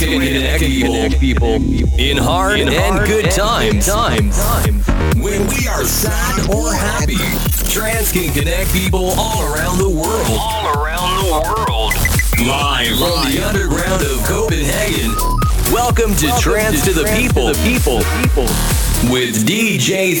can connect people in hard and good times. Times. When we are sad or happy, trance can connect people all around the world. All around the world. Live from the underground of Copenhagen. Welcome to Trance to the People. the People. People. With DJ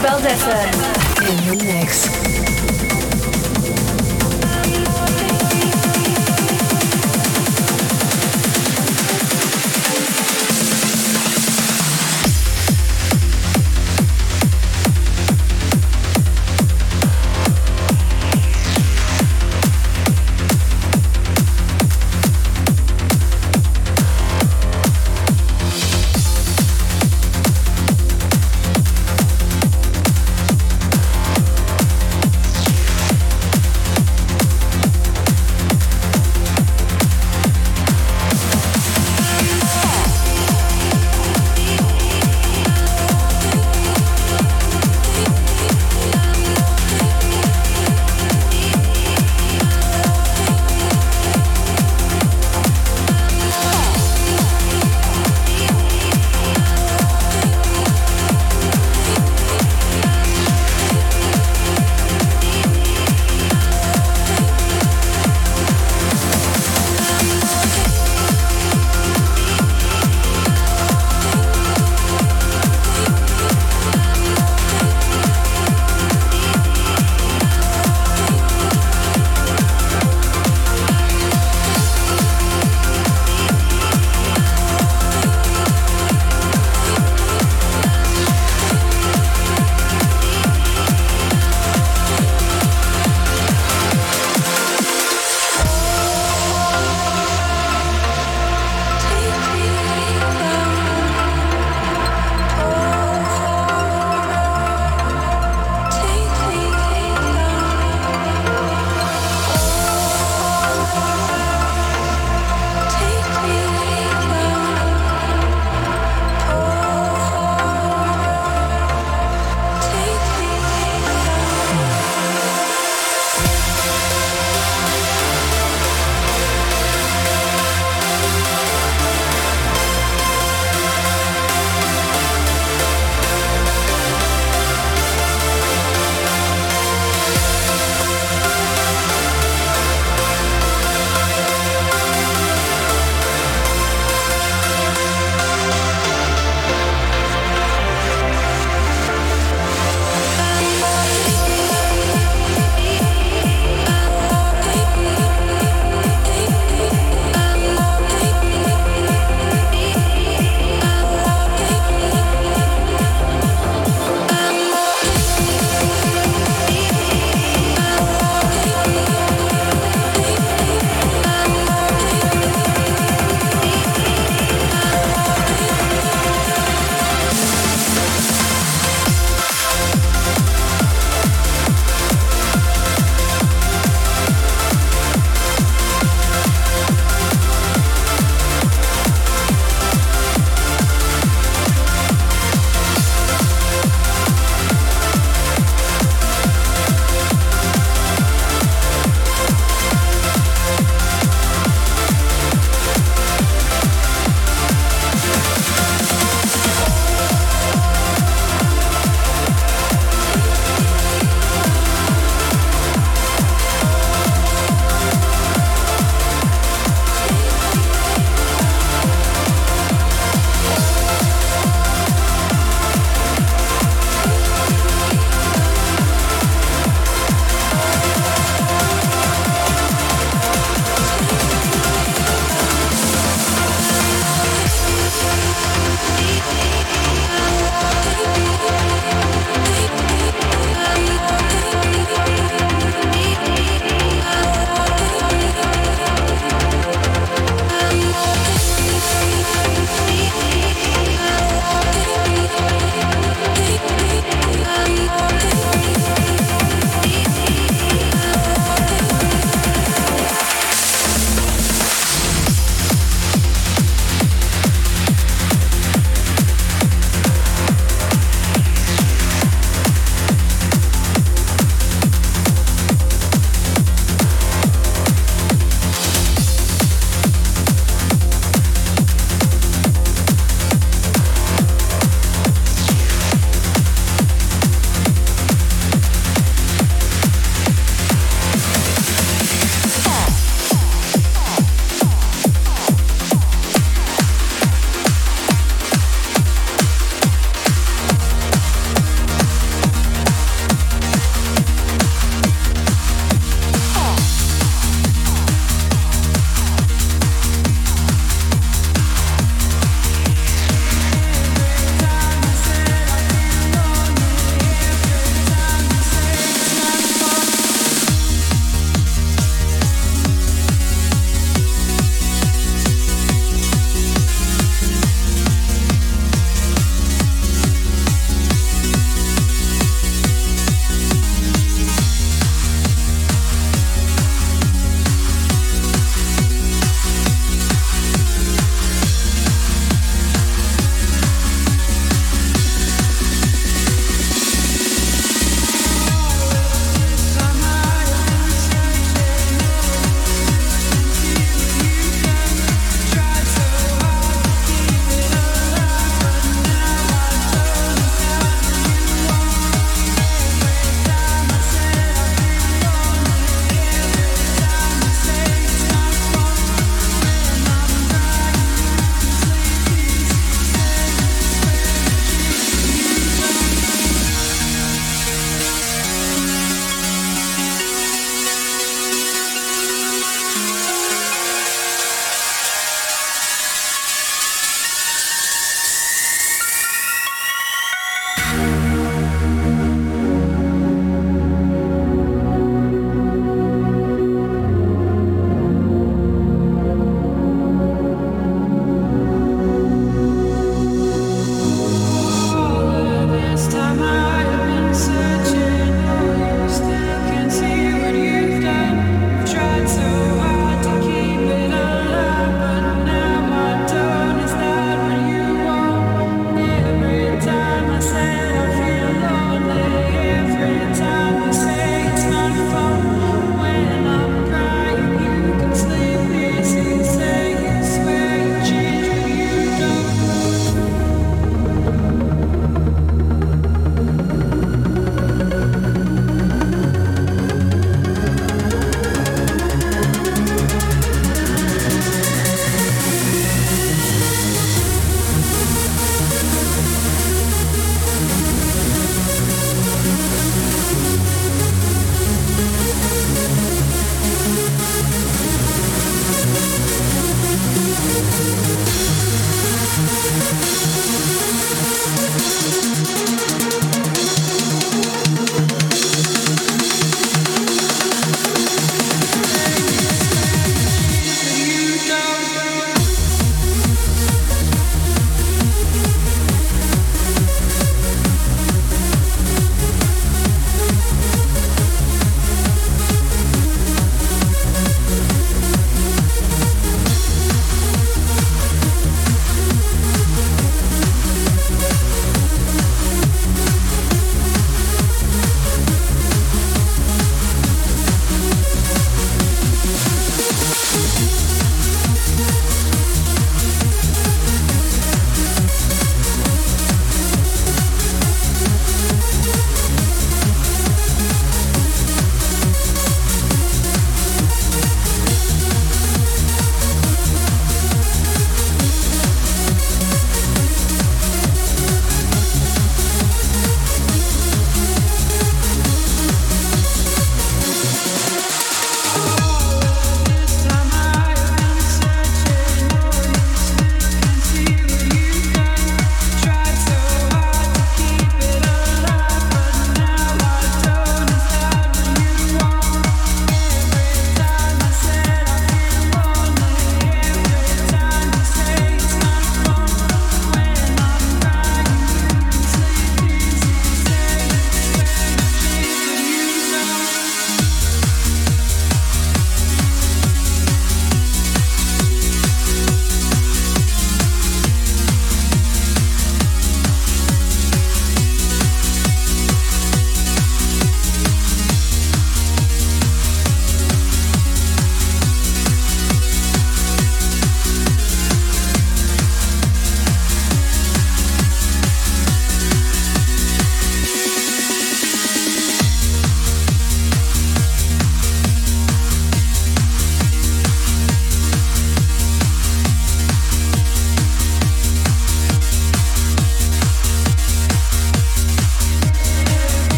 Valdez in the mix.